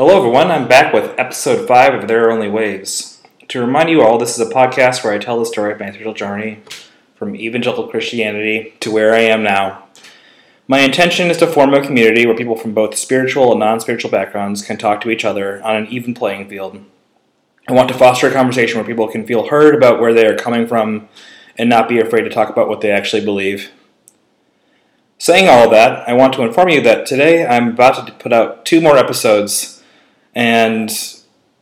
Hello, everyone. I'm back with episode 5 of There Are Only Waves. To remind you all, this is a podcast where I tell the story of my spiritual journey from evangelical Christianity to where I am now. My intention is to form a community where people from both spiritual and non spiritual backgrounds can talk to each other on an even playing field. I want to foster a conversation where people can feel heard about where they are coming from and not be afraid to talk about what they actually believe. Saying all of that, I want to inform you that today I'm about to put out two more episodes and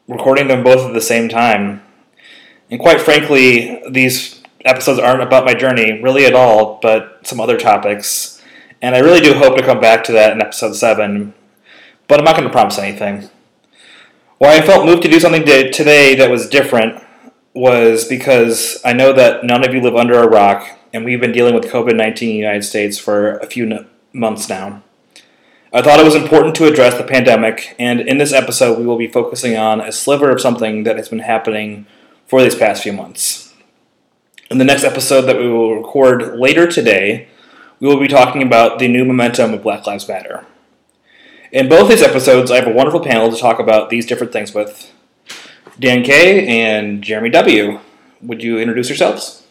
recording them both at the same time. And quite frankly, these episodes aren't about my journey really at all, but some other topics. And I really do hope to come back to that in episode 7, but I'm not going to promise anything. Why I felt moved to do something today that was different was because I know that none of you live under a rock, and we've been dealing with COVID 19 in the United States for a few months now. I thought it was important to address the pandemic, and in this episode, we will be focusing on a sliver of something that has been happening for these past few months. In the next episode that we will record later today, we will be talking about the new momentum of Black Lives Matter. In both these episodes, I have a wonderful panel to talk about these different things with Dan K and Jeremy W. Would you introduce yourselves?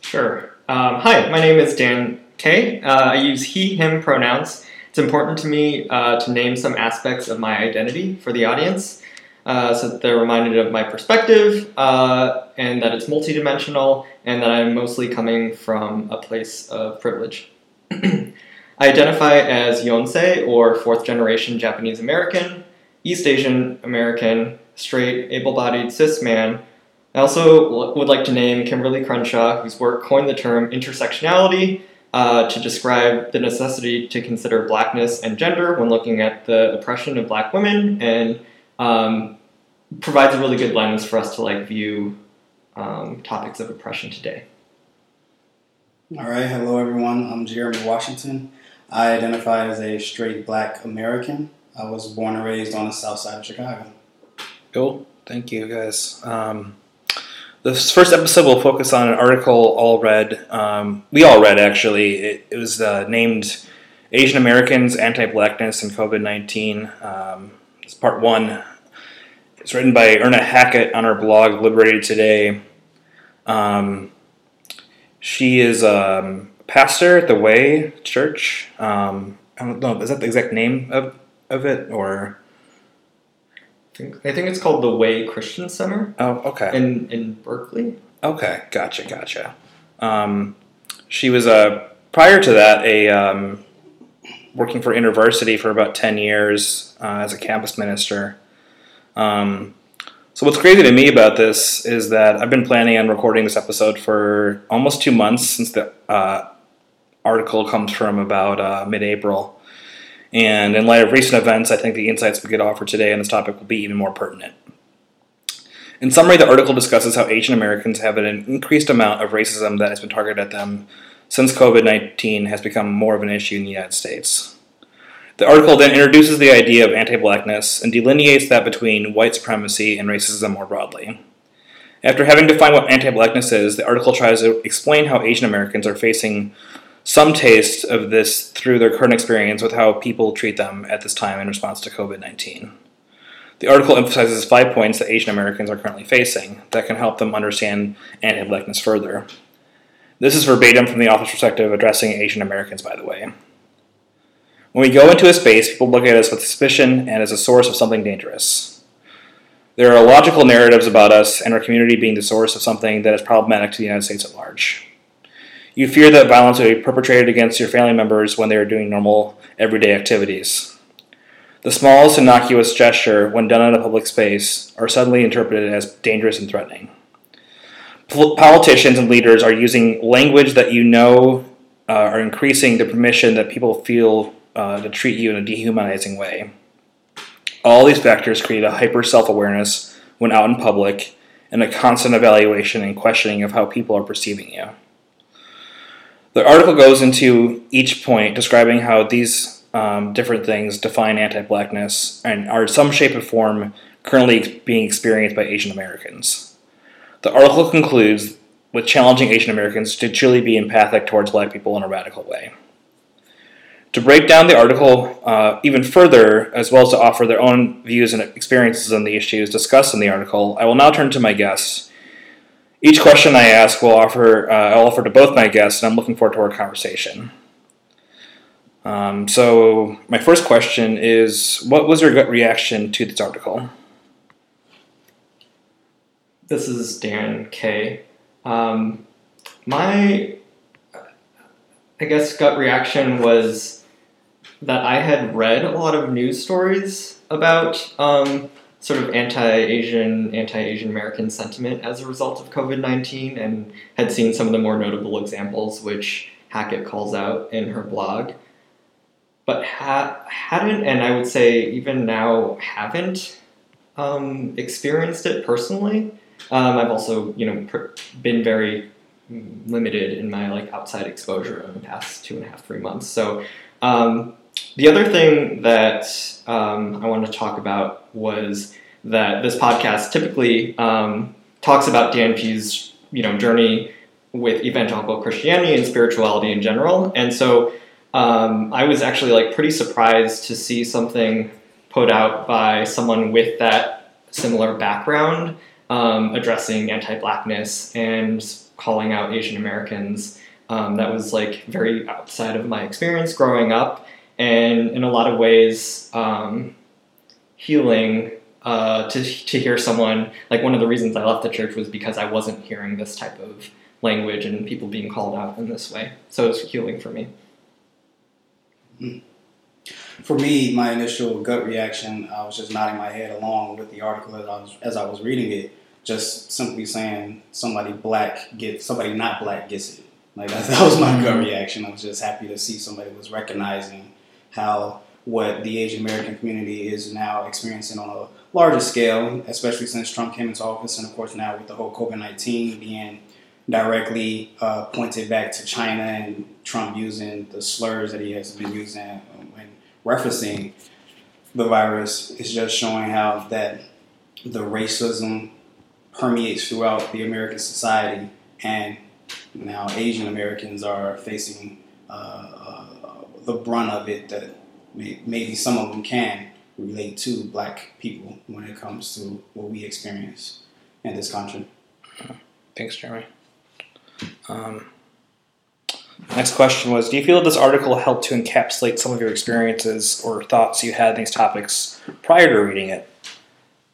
Sure. Um, hi, my name is Dan K. Uh, I use he, him pronouns. It's important to me uh, to name some aspects of my identity for the audience uh, so that they're reminded of my perspective uh, and that it's multidimensional and that I'm mostly coming from a place of privilege. I identify as Yonsei or fourth generation Japanese American, East Asian American, straight, able bodied cis man. I also would like to name Kimberlé Crenshaw, whose work coined the term intersectionality uh, to describe the necessity to consider blackness and gender when looking at the oppression of black women and um, provides a really good lens for us to like view um, topics of oppression today. All right, hello everyone. I'm Jeremy Washington. I identify as a straight black American. I was born and raised on the south side of Chicago. Cool. Thank you, guys. Um, this first episode will focus on an article all read. Um, we all read actually. It, it was uh, named "Asian Americans, Anti-Blackness, and COVID-19." Um, it's part one. It's written by Erna Hackett on her blog Liberated Together. Um, she is a um, pastor at the Way Church. Um, I don't know. Is that the exact name of of it or? Think, I think it's called the Way Christian Center. Oh, okay. In in Berkeley. Okay, gotcha, gotcha. Um, she was a uh, prior to that a um, working for InterVarsity for about ten years uh, as a campus minister. Um, so what's crazy to me about this is that I've been planning on recording this episode for almost two months since the uh, article comes from about uh, mid-April. And in light of recent events, I think the insights we get offered today on this topic will be even more pertinent. In summary, the article discusses how Asian Americans have an increased amount of racism that has been targeted at them since COVID 19 has become more of an issue in the United States. The article then introduces the idea of anti blackness and delineates that between white supremacy and racism more broadly. After having defined what anti blackness is, the article tries to explain how Asian Americans are facing some taste of this through their current experience with how people treat them at this time in response to COVID 19. The article emphasizes five points that Asian Americans are currently facing that can help them understand anti blackness further. This is verbatim from the author's perspective addressing Asian Americans, by the way. When we go into a space, people look at us with suspicion and as a source of something dangerous. There are logical narratives about us and our community being the source of something that is problematic to the United States at large. You fear that violence will be perpetrated against your family members when they are doing normal, everyday activities. The smallest innocuous gesture, when done in a public space, are suddenly interpreted as dangerous and threatening. Politicians and leaders are using language that you know uh, are increasing the permission that people feel uh, to treat you in a dehumanizing way. All these factors create a hyper self awareness when out in public and a constant evaluation and questioning of how people are perceiving you. The article goes into each point describing how these um, different things define anti blackness and are in some shape or form currently being experienced by Asian Americans. The article concludes with challenging Asian Americans to truly be empathic towards black people in a radical way. To break down the article uh, even further, as well as to offer their own views and experiences on the issues discussed in the article, I will now turn to my guests. Each question I ask will offer uh, I'll offer to both my guests, and I'm looking forward to our conversation. Um, so, my first question is What was your gut reaction to this article? This is Dan K. Um, my, I guess, gut reaction was that I had read a lot of news stories about um, sort of anti-Asian, anti-Asian American sentiment as a result of COVID nineteen, and had seen some of the more notable examples, which Hackett calls out in her blog but ha- hadn't, and I would say even now haven't um, experienced it personally. Um, I've also, you know, pr- been very limited in my like outside exposure in the past two and a half, three months. So um, the other thing that um, I wanted to talk about was that this podcast typically um, talks about DNP's, you know, journey with evangelical Christianity and spirituality in general, and so um, I was actually like pretty surprised to see something put out by someone with that similar background um, addressing anti-blackness and calling out Asian Americans. Um, that was like very outside of my experience growing up, and in a lot of ways, um, healing uh, to to hear someone like one of the reasons I left the church was because I wasn't hearing this type of language and people being called out in this way. So it's healing for me. For me, my initial gut reaction, I was just nodding my head along with the article as I was, as I was reading it, just simply saying somebody black gets somebody not black gets it. Like that, that was my gut reaction. I was just happy to see somebody was recognizing how what the Asian American community is now experiencing on a larger scale, especially since Trump came into office, and of course now with the whole COVID nineteen being directly uh, pointed back to China and Trump using the slurs that he has been using when referencing the virus is just showing how that the racism permeates throughout the American society, and now Asian Americans are facing uh, uh, the brunt of it. That may, maybe some of them can relate to Black people when it comes to what we experience in this country. Thanks, Jeremy. Um, next question was Do you feel that this article helped to encapsulate some of your experiences or thoughts you had in these topics prior to reading it?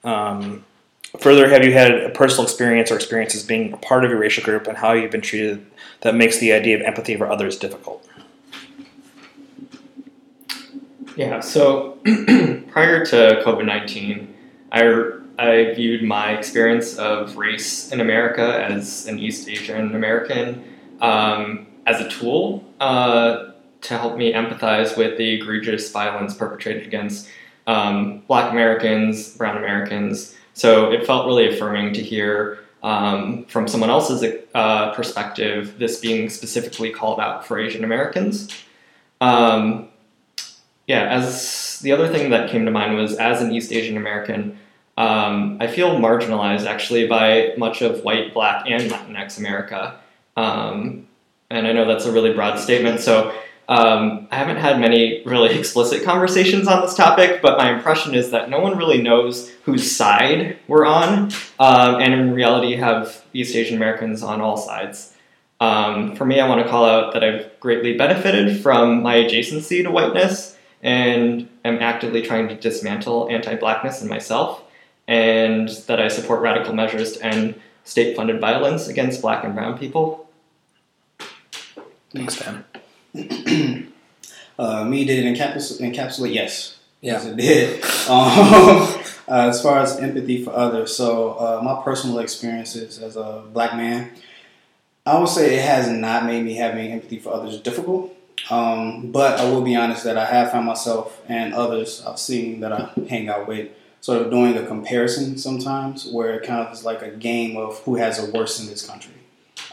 Um, further, have you had a personal experience or experiences being a part of your racial group and how you've been treated that makes the idea of empathy for others difficult? Yeah, so prior to COVID 19, I I viewed my experience of race in America as an East Asian American um, as a tool uh, to help me empathize with the egregious violence perpetrated against um, Black Americans, Brown Americans. So it felt really affirming to hear um, from someone else's uh, perspective this being specifically called out for Asian Americans. Um, yeah, as the other thing that came to mind was as an East Asian American. Um, I feel marginalized actually by much of white, black, and Latinx America. Um, and I know that's a really broad statement, so um, I haven't had many really explicit conversations on this topic, but my impression is that no one really knows whose side we're on, um, and in reality, have East Asian Americans on all sides. Um, for me, I want to call out that I've greatly benefited from my adjacency to whiteness and am actively trying to dismantle anti blackness in myself and that I support radical measures to end state funded violence against black and brown people. Thanks, Dan. uh, me did it encapsulate, encapsulate yes. Yeah. Yes, it did. Um, uh, as far as empathy for others, so uh, my personal experiences as a black man, I would say it has not made me having empathy for others difficult. Um, but I will be honest that I have found myself and others I've seen that I hang out with sort of doing a comparison sometimes where it kind of is like a game of who has it worse in this country.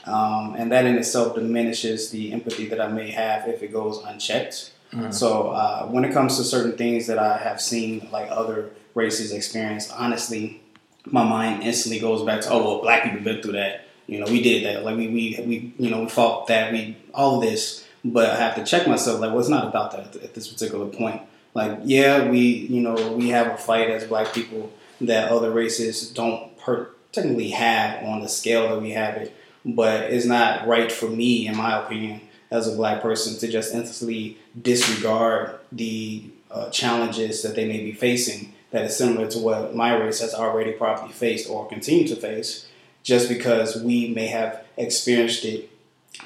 Um, and that in itself diminishes the empathy that I may have if it goes unchecked. Mm-hmm. So uh, when it comes to certain things that I have seen like other races experience, honestly, my mind instantly goes back to, oh, well, black people been through that. You know, we did that. Like we, we, we you know, we fought that. We, all this. But I have to check myself. Like, well, it's not about that at this particular point. Like, yeah, we you know we have a fight as Black people that other races don't per- technically have on the scale that we have it, but it's not right for me, in my opinion, as a Black person, to just instantly disregard the uh, challenges that they may be facing that is similar to what my race has already probably faced or continue to face, just because we may have experienced it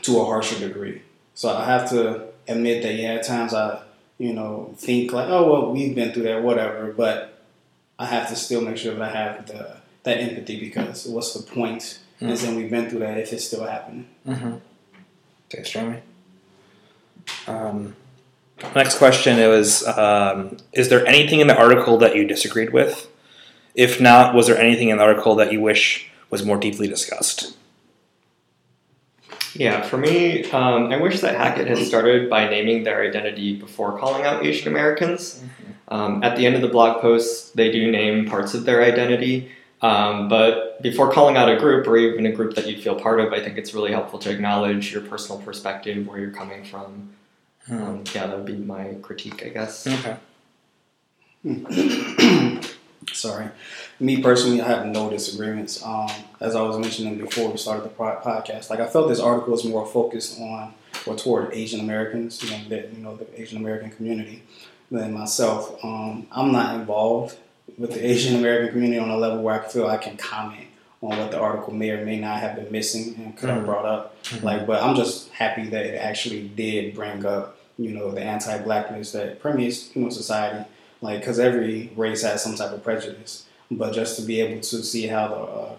to a harsher degree. So I have to admit that yeah, at times I you know think like oh well we've been through that whatever, but I have to still make sure that I have the that empathy because what's the point? Mm-hmm. And then we've been through that if it's still happening. Mm-hmm. Thanks, Jeremy. Um, next question it was um, Is there anything in the article that you disagreed with? If not, was there anything in the article that you wish was more deeply discussed? Yeah, for me, um, I wish that Hackett had started by naming their identity before calling out Asian Americans. Mm-hmm. Um, at the end of the blog post, they do name parts of their identity, um, but before calling out a group or even a group that you feel part of, I think it's really helpful to acknowledge your personal perspective, where you're coming from. Hmm. yeah, that would be my critique, I guess. Okay. Sorry. Me personally, I have no disagreements. Um, as I was mentioning before we started the podcast, like I felt this article was more focused on or toward Asian Americans, you know, the, you know, the Asian American community than myself. Um, I'm not involved with the Asian American community on a level where I feel I can comment on what the article may or may not have been missing and could have mm-hmm. brought up. Mm-hmm. Like, but I'm just happy that it actually did bring up, you know, the anti-blackness that permeates, you know, society like because every race has some type of prejudice. But just to be able to see how the uh,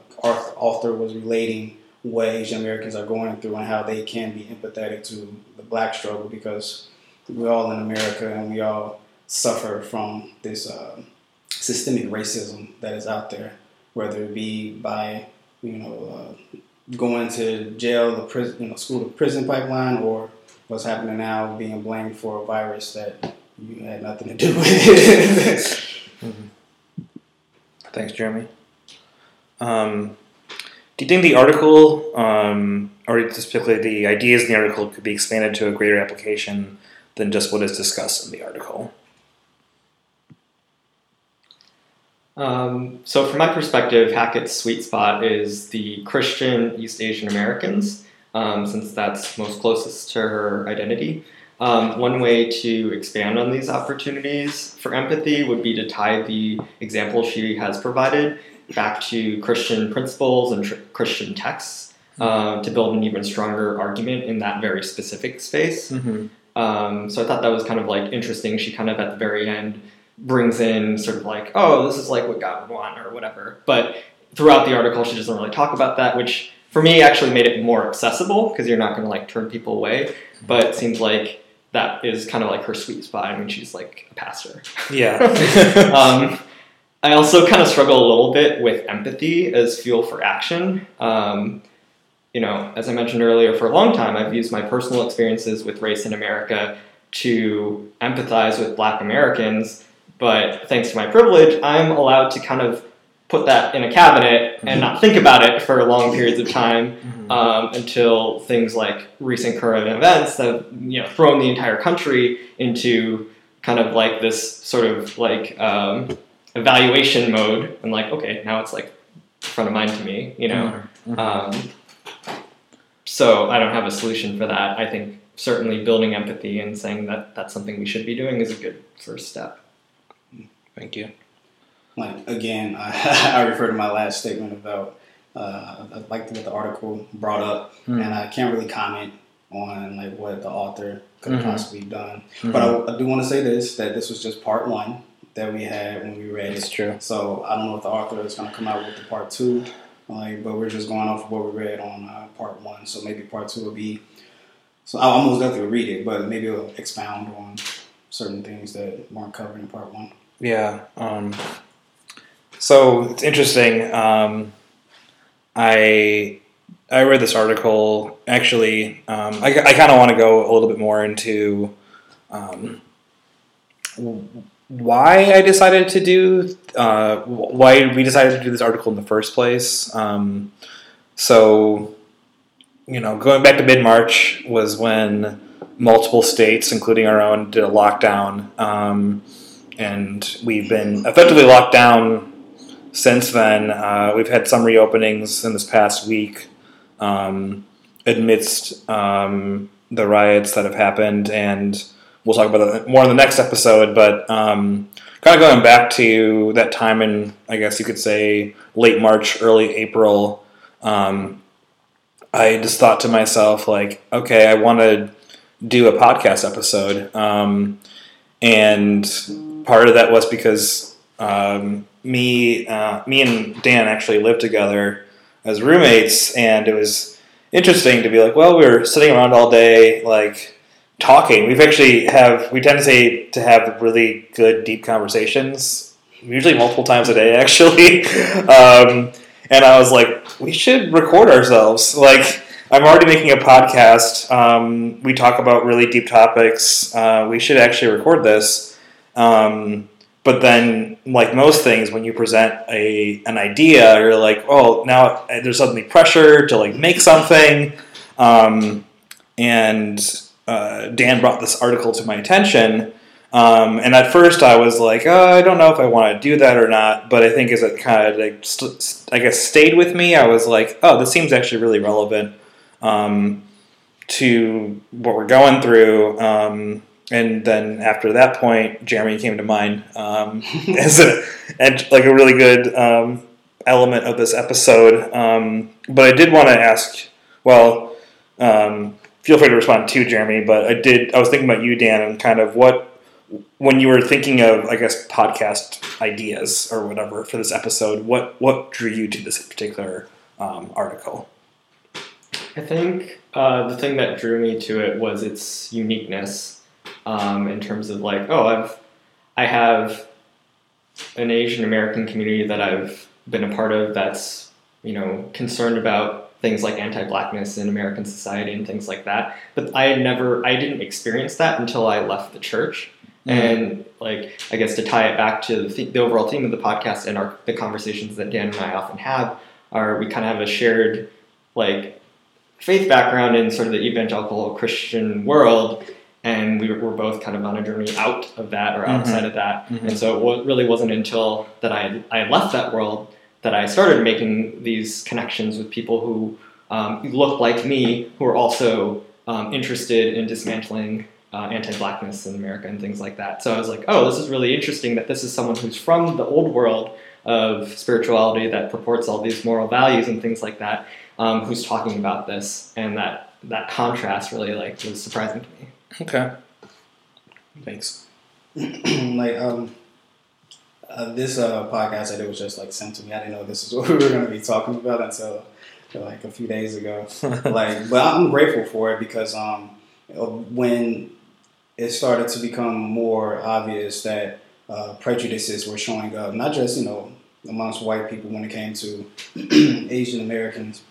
author was relating what Asian Americans are going through and how they can be empathetic to the black struggle because we're all in America and we all suffer from this uh, systemic racism that is out there, whether it be by you know uh, going to jail, the prison, you know, school to prison pipeline, or what's happening now, being blamed for a virus that you had nothing to do with it. mm-hmm. Thanks, Jeremy. Um, do you think the article, um, or specifically the ideas in the article, could be expanded to a greater application than just what is discussed in the article? Um, so, from my perspective, Hackett's sweet spot is the Christian East Asian Americans, um, since that's most closest to her identity. Um, one way to expand on these opportunities for empathy would be to tie the example she has provided back to Christian principles and tr- Christian texts uh, to build an even stronger argument in that very specific space. Mm-hmm. Um, so I thought that was kind of like interesting. She kind of at the very end brings in sort of like, oh, this is like what God would want or whatever. But throughout the article, she doesn't really talk about that, which for me actually made it more accessible because you're not going to like turn people away. But it seems like that is kind of like her sweet spot. I mean, she's like a pastor. Yeah. um, I also kind of struggle a little bit with empathy as fuel for action. Um, you know, as I mentioned earlier, for a long time, I've used my personal experiences with race in America to empathize with Black Americans. But thanks to my privilege, I'm allowed to kind of put that in a cabinet and mm-hmm. not think about it for long periods of time mm-hmm. um, until things like recent current events have you know thrown the entire country into kind of like this sort of like um, evaluation mode and like okay now it's like front of mind to me you know mm-hmm. um, so I don't have a solution for that I think certainly building empathy and saying that that's something we should be doing is a good first step thank you like again, I, I refer to my last statement about uh, I like what the article brought up, mm-hmm. and I can't really comment on like what the author could mm-hmm. possibly done. Mm-hmm. But I, I do want to say this: that this was just part one that we had when we read It's it. true. So I don't know if the author is going to come out with the part two, like, but we're just going off of what we read on uh, part one. So maybe part two will be. So I'll almost definitely read it, but maybe it'll expound on certain things that weren't covered in part one. Yeah. Um, so it's interesting. Um, I I read this article. Actually, um, I, I kind of want to go a little bit more into um, why I decided to do uh, why we decided to do this article in the first place. Um, so, you know, going back to mid March was when multiple states, including our own, did a lockdown, um, and we've been effectively locked down since then. Uh, we've had some reopenings in this past week, um, amidst um, the riots that have happened, and we'll talk about that more in the next episode. But um, kind of going back to that time in, I guess you could say, late March, early April. Um, I just thought to myself, like, okay, I want to do a podcast episode. Um, and part of that was because um, me, uh, me and Dan actually lived together as roommates, and it was interesting to be like, well, we were sitting around all day, like talking. We've actually have we tend to say to have really good, deep conversations, usually multiple times a day, actually. um, and I was like, we should record ourselves. Like, I'm already making a podcast. Um, we talk about really deep topics. Uh, we should actually record this. Um, but then, like most things, when you present a an idea, you're like, oh, now there's suddenly pressure to like make something. Um, and uh, Dan brought this article to my attention. Um, and at first, I was like, oh, I don't know if I want to do that or not. But I think as it kind of, like, st- I guess, stayed with me, I was like, oh, this seems actually really relevant um, to what we're going through. And then after that point, Jeremy came to mind um, as a like a really good um, element of this episode. Um, but I did want to ask, well, um, feel free to respond to Jeremy. But I did. I was thinking about you, Dan, and kind of what when you were thinking of, I guess, podcast ideas or whatever for this episode. What what drew you to this particular um, article? I think uh, the thing that drew me to it was its uniqueness um, in terms of like, oh, I've I have an Asian American community that I've been a part of that's you know concerned about things like anti-blackness in American society and things like that. But I had never, I didn't experience that until I left the church. Mm-hmm. And like, I guess to tie it back to the, the overall theme of the podcast and our the conversations that Dan and I often have are we kind of have a shared like faith background in sort of the evangelical Christian world, and we were both kind of on a journey out of that or outside mm-hmm. of that. Mm-hmm. And so it really wasn't until that I I left that world that I started making these connections with people who um, look like me, who are also um, interested in dismantling uh, anti-blackness in America and things like that. So I was like, oh, this is really interesting that this is someone who's from the old world of spirituality that purports all these moral values and things like that, um, who's talking about this, and that that contrast really like was surprising to me. Okay, thanks. like um, uh, this uh, podcast I did was just like sent to me. I didn't know this is what we were going to be talking about until like a few days ago. like, but I'm grateful for it because um, when it started to become more obvious that uh, prejudices were showing up, not just you know amongst white people when it came to Asian Americans,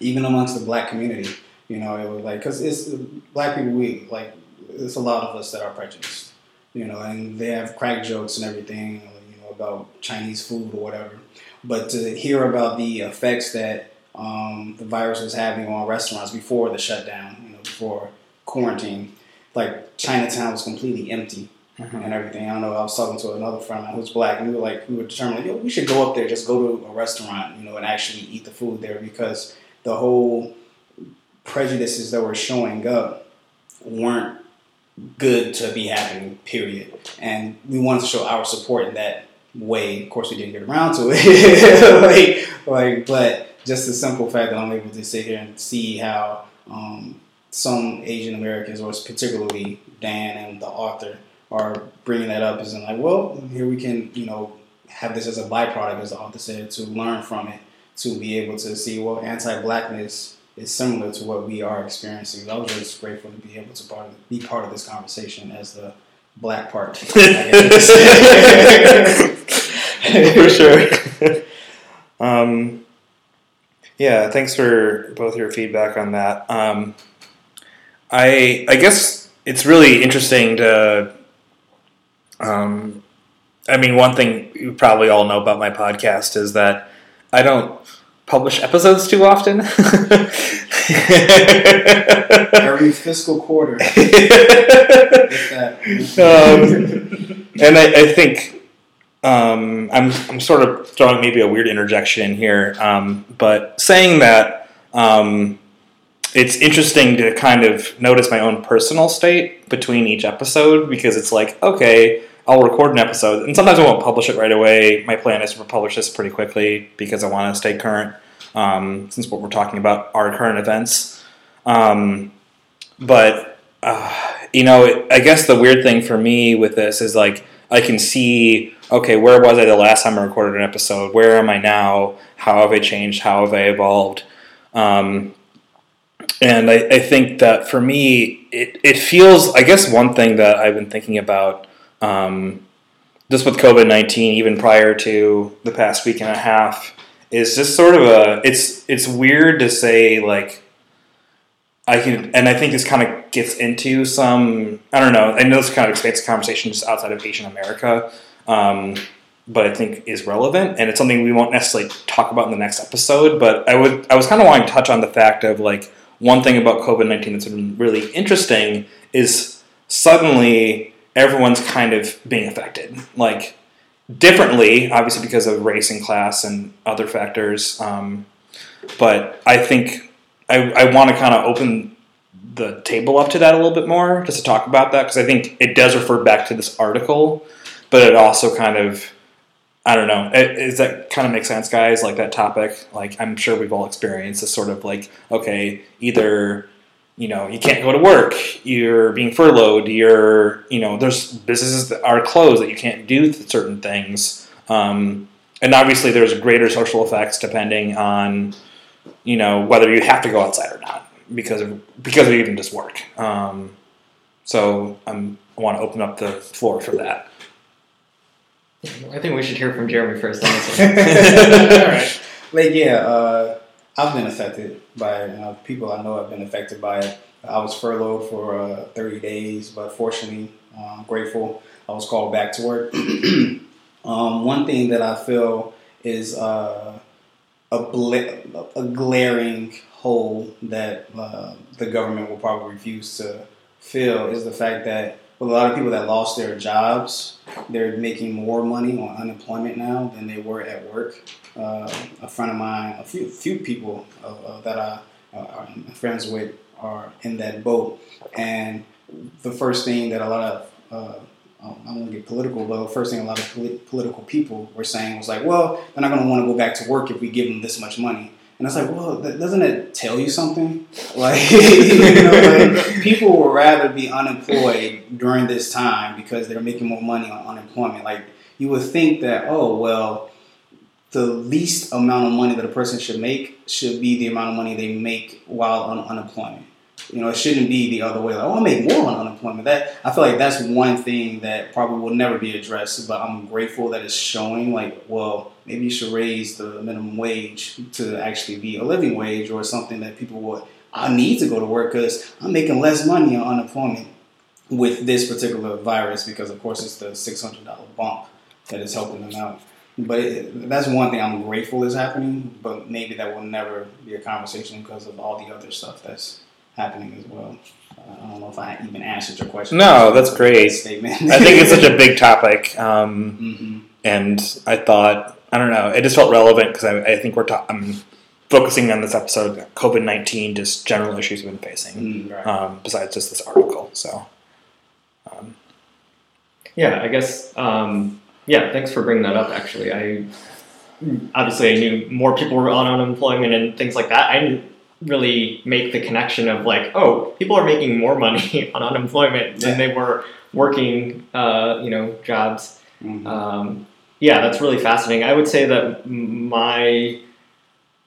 even amongst the black community. You know, it was like because it's black people. We like it's a lot of us that are prejudiced. You know, and they have crack jokes and everything You know about Chinese food or whatever. But to hear about the effects that um, the virus was having on restaurants before the shutdown, you know, before quarantine, like Chinatown was completely empty mm-hmm. and everything. I don't know. I was talking to another friend who's black, and we were like, we were determined, yo, we should go up there, just go to a restaurant, you know, and actually eat the food there because the whole prejudices that were showing up weren't good to be happening. Period. And we wanted to show our support in that way. Of course, we didn't get around to it. like, like, but just the simple fact that I'm able to sit here and see how um, some Asian Americans, or particularly Dan and the author, are bringing that up is in like, well, here we can, you know, have this as a byproduct, as the author said, to learn from it, to be able to see, well, anti-blackness is similar to what we are experiencing. I was just grateful to be able to part of, be part of this conversation as the black part. For sure. um, yeah, thanks for both your feedback on that. Um, I I guess it's really interesting to. Um, I mean, one thing you probably all know about my podcast is that I don't publish episodes too often. Every fiscal quarter. Um, and I, I think um, I'm, I'm sort of throwing maybe a weird interjection in here, um, but saying that um, it's interesting to kind of notice my own personal state between each episode because it's like, okay, I'll record an episode, and sometimes I won't publish it right away. My plan is to publish this pretty quickly because I want to stay current, um, since what we're talking about are current events. Um, but uh, you know, I guess the weird thing for me with this is like I can see, okay, where was I the last time I recorded an episode? Where am I now? How have I changed? How have I evolved? Um, and I, I think that for me, it, it feels, I guess, one thing that I've been thinking about um, just with COVID 19, even prior to the past week and a half, is just sort of a, it's, it's weird to say, like, I can, and I think this kind of gets into some, I don't know, I know this kind of expands the conversation just outside of Asian America, um, but I think is relevant, and it's something we won't necessarily talk about in the next episode. But I would, I was kind of wanting to touch on the fact of like one thing about COVID nineteen that's been really interesting is suddenly everyone's kind of being affected, like differently, obviously because of race and class and other factors. Um, but I think I, I want to kind of open the table up to that a little bit more, just to talk about that, because I think it does refer back to this article, but it also kind of, I don't know, does that kind of make sense, guys? Like that topic, like I'm sure we've all experienced this sort of like, okay, either you know you can't go to work, you're being furloughed, you're you know there's businesses that are closed that you can't do certain things, um, and obviously there's greater social effects depending on you know whether you have to go outside or not because of because of even just work. Um, so I'm, I want to open up the floor for that. I think we should hear from Jeremy first. on this one. All right. Like yeah, uh, I've been affected by it. Uh, people I know have been affected by it. I was furloughed for uh, 30 days, but fortunately, uh, I'm grateful I was called back to work. um, one thing that I feel is uh, a, a glaring hole that uh, the government will probably refuse to fill is the fact that with a lot of people that lost their jobs, they're making more money on unemployment now than they were at work. Uh, a friend of mine, a few few people uh, uh, that I uh, am friends with are in that boat, and the first thing that a lot of uh, I don't want to get political, but the first thing a lot of polit- political people were saying was like, well, they're not going to want to go back to work if we give them this much money. And it's like, well, that, doesn't it tell you something? Like, you know, like, people would rather be unemployed during this time because they're making more money on unemployment. Like, you would think that, oh, well, the least amount of money that a person should make should be the amount of money they make while on unemployment. You know, it shouldn't be the other way. Like, oh, I make more on unemployment. That I feel like that's one thing that probably will never be addressed. But I'm grateful that it's showing. Like, well, maybe you should raise the minimum wage to actually be a living wage or something that people would. I need to go to work because I'm making less money on unemployment with this particular virus because, of course, it's the six hundred dollar bump that is helping them out. But it, that's one thing I'm grateful is happening. But maybe that will never be a conversation because of all the other stuff that's happening as well. Uh, I don't know if I even answered your question. No, that's great. Statement. I think it's such a big topic, um, hmm and I thought I don't know, it just felt relevant because I, I think we're ta- I'm focusing on this episode COVID nineteen, just general issues we've been facing, Mm, right. um, besides just this article. So. Um, Yeah, I guess. Um, yeah, thanks for bringing that up. Actually, I obviously I knew more people were on unemployment and things like that. I didn't really make the connection of like, oh, people are making more money on unemployment than they were working, uh, you know, jobs. Mhm. Um, yeah, that's really fascinating. I would say that my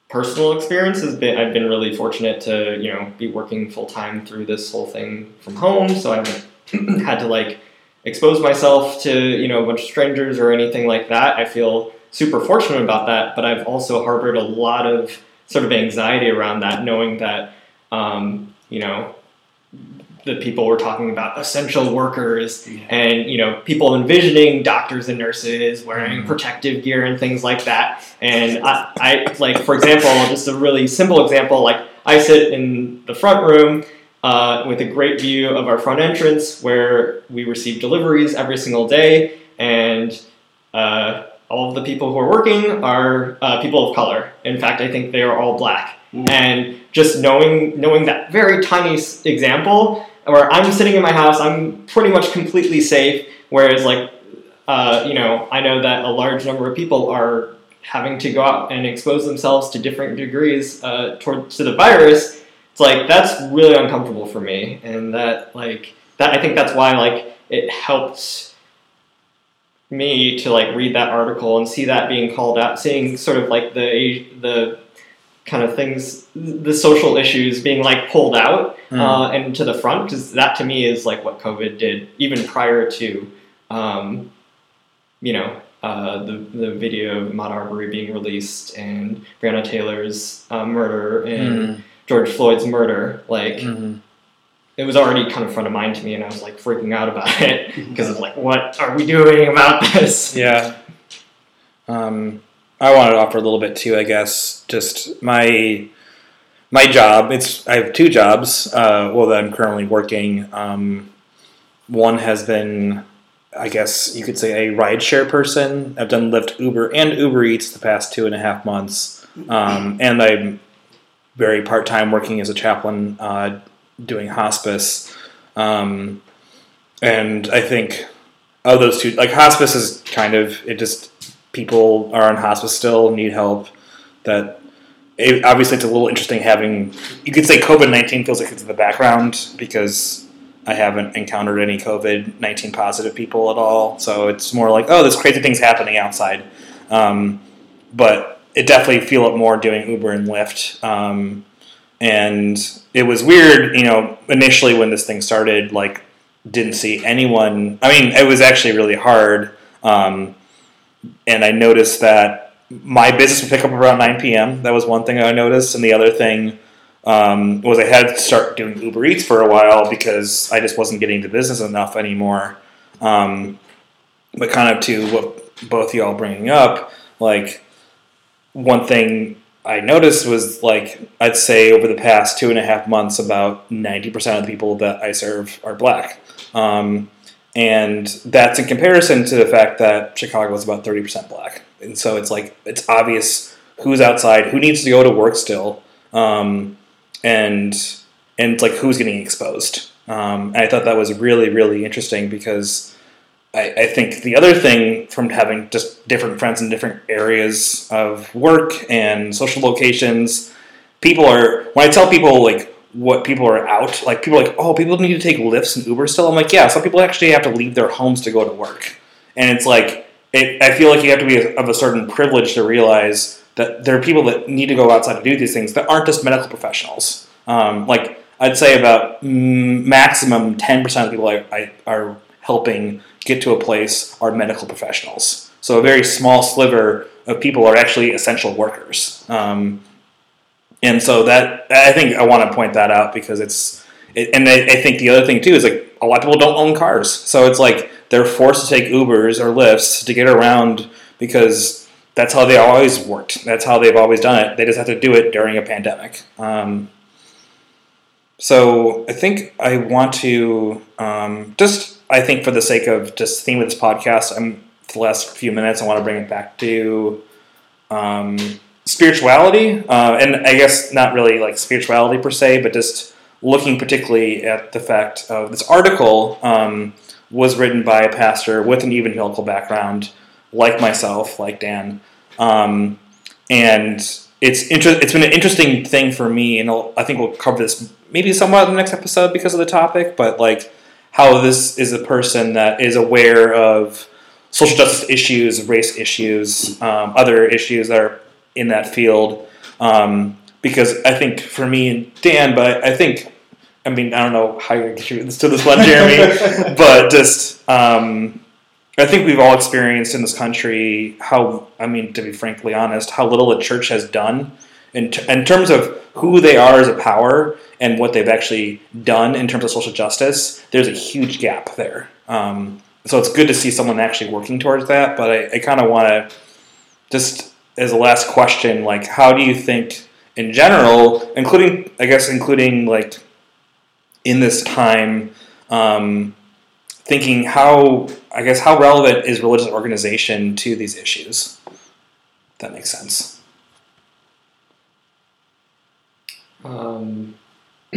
personal experience has been I've been really fortunate to you know be working full time through this whole thing from home, so I haven't had to like expose myself to you know a bunch of strangers or anything like that. I feel super fortunate about that, but I've also harbored a lot of sort of anxiety around that, knowing that um, you know the people were talking about essential workers and you know people envisioning doctors and nurses wearing Mhm. protective gear and things like that. And I, I like for example just a really simple example like i sit in the front room uh, with a great view of our front entrance where we receive deliveries every single day. And uh, all of the people who are working are uh, people of color in fact i think they are all black Mm. and just knowing knowing that very tiny s- example where I'm sitting in my house, I'm pretty much completely safe. Whereas, like, uh, you know, I know that a large number of people are having to go out and expose themselves to different degrees uh, toward to the virus. It's like that's really uncomfortable for me, and that like that I think that's why like it helped me to like read that article and see that being called out, seeing sort of like the the kind of things, the social issues being like pulled out Mm. uh, and to the front because that to me is like what COVID did even prior to, um, you know, uh, the the video of Ahmaud Arbery being released and Breonna Taylor's uh, murder and Mm. George Floyd's murder. Like Mhm. It was already kind of front of mind to me, and I was like freaking out about it because of like what are we doing about this? Yeah. Um, I wanted to offer a little bit too. I guess just my my job. It's I have two jobs. Uh, well, that I'm currently working. Um, one has been, I guess you could say, a rideshare person. I've done Lyft, Uber, and Uber Eats the past two and a half months, um, and I'm very part time working as a chaplain, uh, doing hospice. Um, and I think of those two, like hospice is kind of it just people are on hospice still need help. That it, obviously it's a little interesting having you could say COVID nineteen feels like it's in the background because I haven't encountered any COVID nineteen positive people at all. So it's more like oh, this crazy thing's happening outside. Um, but it definitely feel it more doing Uber and Lyft. Um, and it was weird, you know, initially when this thing started, like didn't see anyone. I mean, it was actually really hard. Um, and I noticed that my business would pick up around 9 p.m. That was one thing I noticed. And the other thing um, was I had to start doing Uber Eats for a while because I just wasn't getting to business enough anymore. Um, but kind of to what both y'all bringing up, like one thing I noticed was like I'd say over the past two and a half months, about ninety percent of the people that I serve are black, um, and that's in comparison to the fact that Chicago is about thirty percent black, and so it's like it's obvious who's outside, who needs to go to work still, um, and and like who's getting exposed. Um, and I thought that was really really interesting because. I, I think the other thing from having just different friends in different areas of work and social locations, people are when I tell people like what people are out, like people are like, oh, people need to take Lyfts and Uber still. I'm like, yeah, some people actually have to leave their homes to go to work, and it's like it, I feel like you have to be of a certain privilege to realize that there are people that need to go outside to do these things that aren't just medical professionals. Um, like I'd say about maximum ten percent of people I, I are helping get to a place are medical professionals. So a very small sliver of people are actually essential workers. Um, and so that I think I want to point that out because it's it, and I, I think the other thing too is like a lot of people don't own cars, so it's like they're forced to take Ubers or Lyfts to get around because that's how they always worked. That's how they've always done it. They just have to do it during a pandemic. Um, so I think I want to um, just I think for the sake of just theme of this podcast, I'm the last few minutes I want to bring it back to um, spirituality, uh, and I guess not really like spirituality per se, but just looking particularly at the fact of this article um, was written by a pastor with an evangelical background, like myself, like Dan, um, and it's inter- it's been an interesting thing for me, and I'll, I think we'll cover this maybe somewhat in the next episode because of the topic, but like how this is a person that is aware of social justice issues, race issues, um, other issues that are in that field. Um, because I think for me and Dan, but I think, I mean, I don't know how you're going to contribute this to this one, Jeremy, but just, um, I think we've all experienced in this country how, I mean, to be frankly honest, how little the church has done in, t- in terms of who they are as a power and what they've actually done in terms of social justice, there's a huge gap there. Um, so it's good to see someone actually working towards that. But I, I kind of want to just as a last question, like, how do you think in general, including, I guess, including like in this time, um, thinking how, I guess, how relevant is religious organization to these issues? If that makes sense. Um,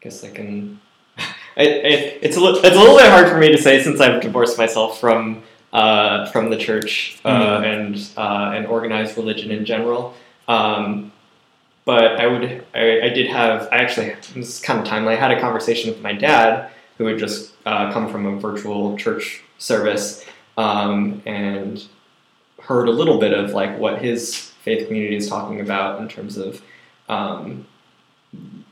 guess I can. I, it, it's a li- it's a little bit hard for me to say since I've divorced myself from uh, from the church uh, Mhm. and uh, and organized religion in general. Um, but I would I, I did have I actually this is kind of timely. I had a conversation with my dad who had just uh, come from a virtual church service um, and heard a little bit of like what his faith community is talking about in terms of um,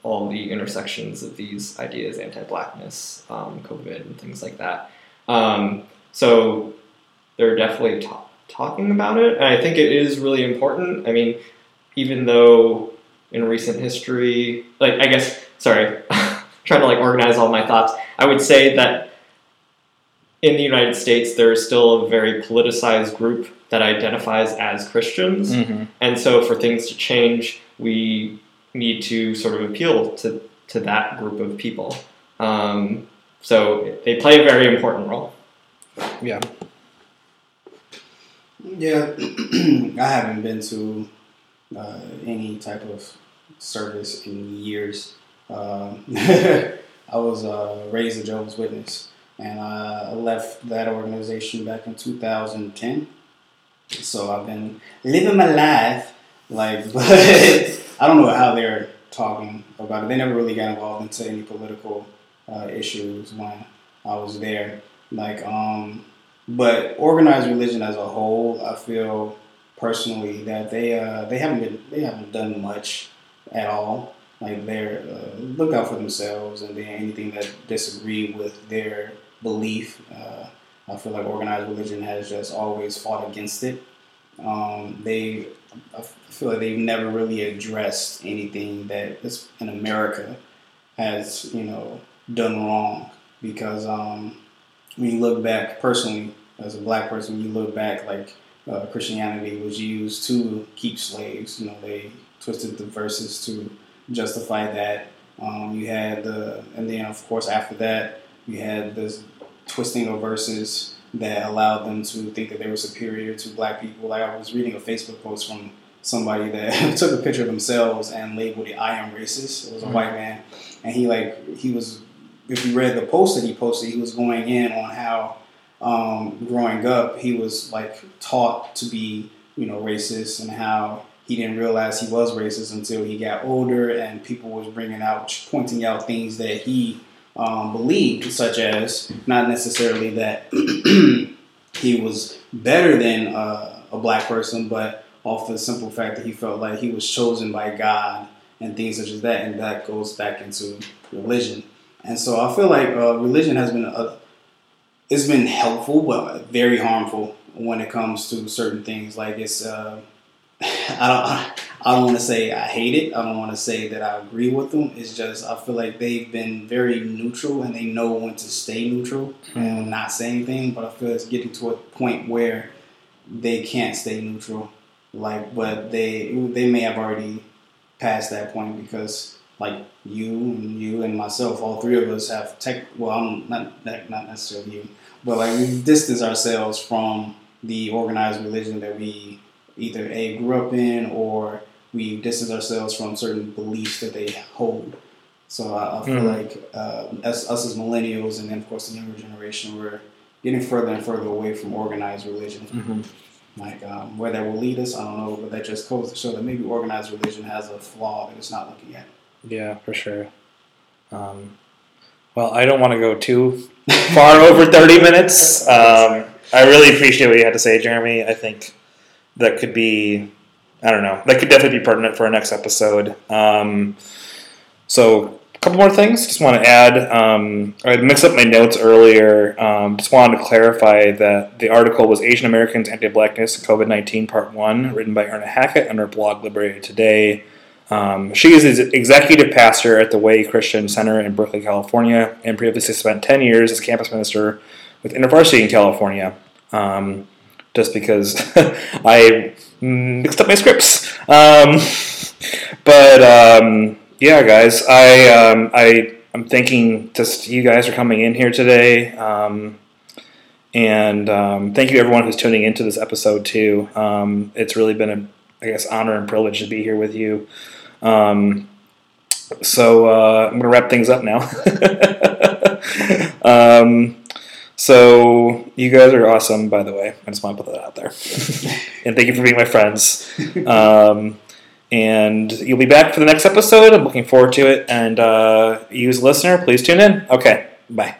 all the intersections of these ideas, anti-blackness, um, COVID, and things like that. Um, so they're definitely ta- talking about it, and I think it is really important. I mean, even though in recent history, like I guess, sorry, trying to like organize all my thoughts, I would say that in the United States, there is still a very politicized group that identifies as Christians. Mm-hmm. And so, for things to change, we need to sort of appeal to, to that group of people. Um, so, they play a very important role. Yeah. Yeah, I haven't been to uh, any type of service in years. Um, I was uh, raised a Jehovah's Witness, and I left that organization back in 2010. So I've been living my life, like, but I don't know how they're talking about it. They never really got involved into any political uh, issues when I was there. Like, um, but organized religion as a whole, I feel personally that they uh, they haven't been they haven't done much at all. Like they're uh, look out for themselves and then anything that disagree with their belief. Uh, I feel like organized religion has just always fought against it. Um, they feel like they've never really addressed anything that in America has you know done wrong because um, when you look back personally as a black person, you look back like uh, Christianity was used to keep slaves. You know, they twisted the verses to justify that. Um, you had the, and then of course after that, you had this twisting of verses that allowed them to think that they were superior to black people. Like I was reading a Facebook post from somebody that took a picture of themselves and labeled it "I am racist." It was a Mhm. white man, and he like he was. If you read the post that he posted, he was going in on how um, growing up he was like taught to be you know racist and how he didn't realize he was racist until he got older and people was bringing out pointing out things that he um, believed such as not necessarily that he was better than uh, a black person but off the simple fact that he felt like he was chosen by god and things such as that and that goes back into religion and so i feel like uh, religion has been a, it's been helpful but very harmful when it comes to certain things like it's uh, I don't I don't want to say I hate it. I don't want to say that I agree with them. It's just I feel like they've been very neutral and they know when to stay neutral and not say anything. But I feel it's getting to a point where they can't stay neutral. Like, but they they may have already passed that point because like you and you and myself, all three of us have tech. Well, I'm not not necessarily you, but like we distance ourselves from the organized religion that we either a grew up in or we distance ourselves from certain beliefs that they hold. So I, I feel Mhm. like uh, as us as millennials and then of course the younger generation, we're getting further and further away from organized religion. Mm-hmm. Like um, where that will lead us, I don't know, but that just goes to show that maybe organized religion has a flaw that it's not looking at. Yeah, for sure. Um, well, I don't want to go too far over 30 minutes. Um, I really appreciate what you had to say, Jeremy. I think that could be, I don't know, that could definitely be pertinent for our next episode. Um, so, couple more things. Just want to add. Um, I mixed up my notes earlier. Um, just wanted to clarify that the article was Asian Americans Anti-Blackness COVID nineteen Part One, written by Erna Hackett on her blog Liberated Together. Um, she is executive pastor at the Way Christian Center in Berkeley, California, and previously spent ten years as campus minister with InterVarsity in California. Um, just because I mixed up my scripts. Um, but um, yeah, guys, I um, I I'm thinking just you guys are coming in here today, um, and um, thank you everyone who's tuning into this episode too. Um, it's really been a I guess honor and privilege to be here with you. Um, so uh, I'm gonna wrap things up now. um, so you guys are awesome, by the way. I just want to put that out there, and thank you for being my friends. Um, and you'll be back for the next episode. I'm looking forward to it. And uh, you, as a listener, please tune in. Okay, bye.